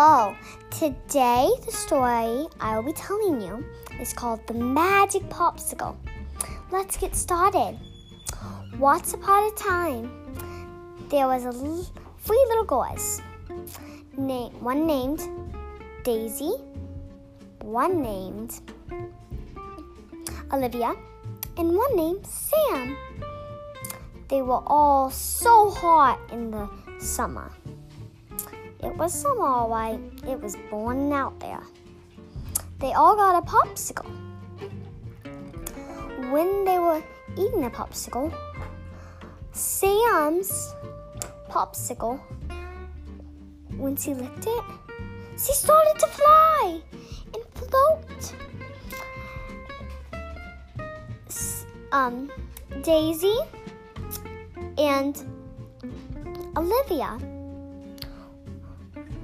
Hello. Today, the story I will be telling you is called The Magic Popsicle. Let's get started. Once upon a time, there was a l- three little girls. Na- one named Daisy, one named Olivia, and one named Sam. They were all so hot in the summer. It was summer, all right. It was born out there. They all got a popsicle. When they were eating the popsicle, Sam's popsicle, once he licked it, she started to fly and float. Um, Daisy and Olivia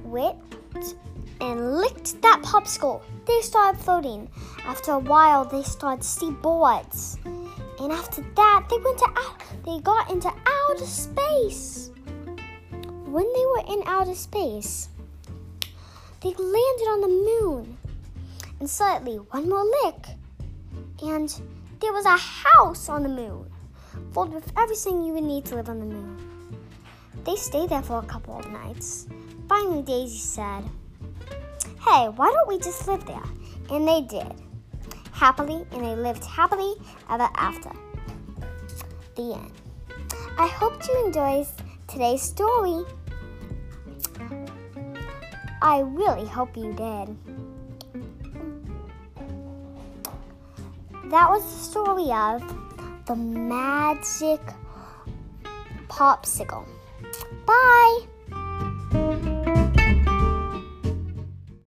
whipped and licked that popsicle. They started floating. After a while, they started to see boards. And after that, they went to out. They got into outer space. When they were in outer space, they landed on the moon. And suddenly, one more lick, and there was a house on the moon, filled with everything you would need to live on the moon. They stayed there for a couple of nights. Finally, Daisy said, Hey, why don't we just live there? And they did. Happily, and they lived happily ever after. The end. I hope you enjoyed today's story. I really hope you did. That was the story of the magic popsicle. Bye.